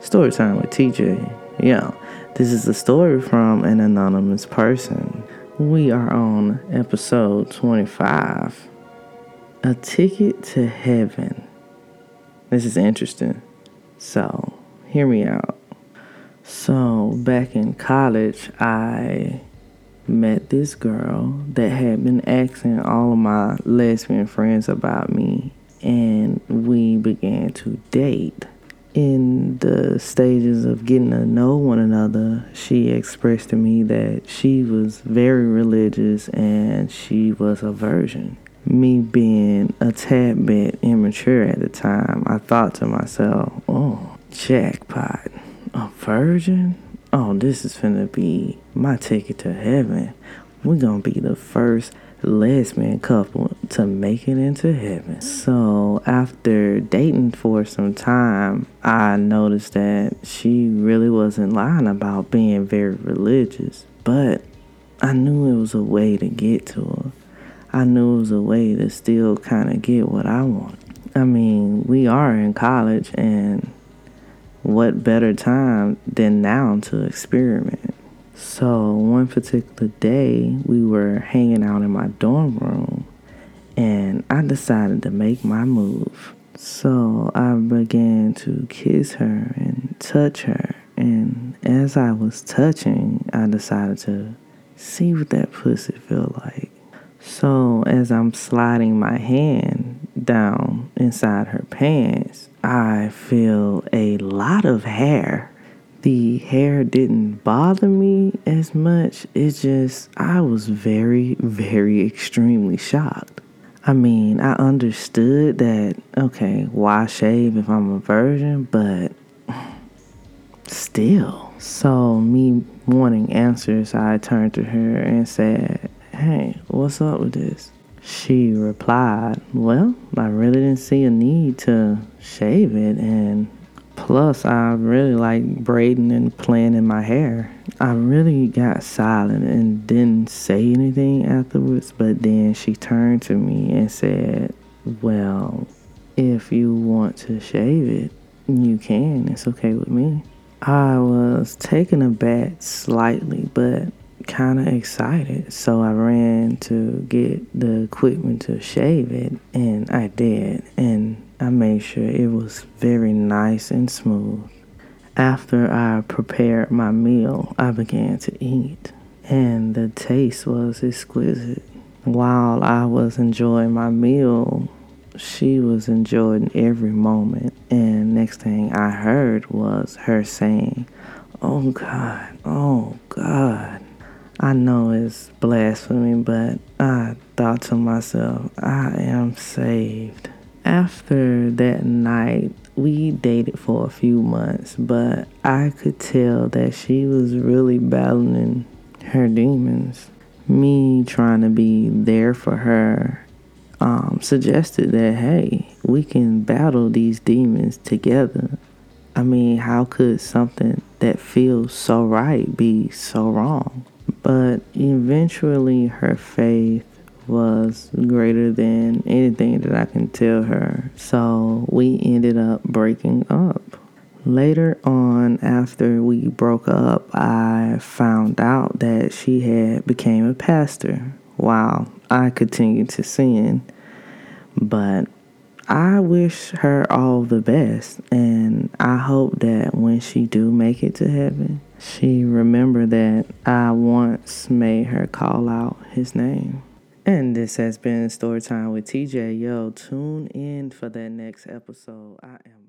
Story time with TJ. Yeah, this is a story from an anonymous person. We are on episode 25 A Ticket to Heaven. This is interesting. So, hear me out. So, back in college, I met this girl that had been asking all of my lesbian friends about me, and we began to date in the stages of getting to know one another, she expressed to me that she was very religious and she was a virgin. Me being a tad bit immature at the time, I thought to myself, oh, jackpot, a virgin? Oh, this is gonna be my ticket to heaven. We're gonna be the first lesbian couple to make it into heaven. So after dating for some time, I noticed that she really wasn't lying about being very religious, but I knew it was a way to get to her. I knew it was a way to still kind of get what I want. I mean, we are in college, and what better time than now to experiment? So, one particular day, we were hanging out in my dorm room and I decided to make my move. So, I began to kiss her and touch her. And as I was touching, I decided to see what that pussy felt like. So, as I'm sliding my hand down inside her pants, I feel a lot of hair the hair didn't bother me as much. It just, I was very, very extremely shocked. I mean, I understood that, okay, why shave if I'm a virgin, but still. So, me wanting answers, I turned to her and said, Hey, what's up with this? She replied, Well, I really didn't see a need to shave it, and Plus, I really like braiding and playing in my hair. I really got silent and didn't say anything afterwards, but then she turned to me and said, Well, if you want to shave it, you can. It's okay with me. I was taken aback slightly, but kind of excited. So I ran to get the equipment to shave it, and I did. And I made sure it was very nice and smooth. After I prepared my meal, I began to eat, and the taste was exquisite. While I was enjoying my meal, she was enjoying every moment, and next thing I heard was her saying, Oh God, oh God. I know it's blasphemy, but I thought to myself, I am saved. After that night, we dated for a few months, but I could tell that she was really battling her demons. Me trying to be there for her um, suggested that, hey, we can battle these demons together. I mean, how could something that feels so right be so wrong? But eventually, her faith was greater than anything that I can tell her. So we ended up breaking up. Later on, after we broke up, I found out that she had became a pastor while I continued to sin. But I wish her all the best and I hope that when she do make it to heaven, she remember that I once made her call out his name. And this has been Story Time with TJ. Yo, tune in for that next episode. I am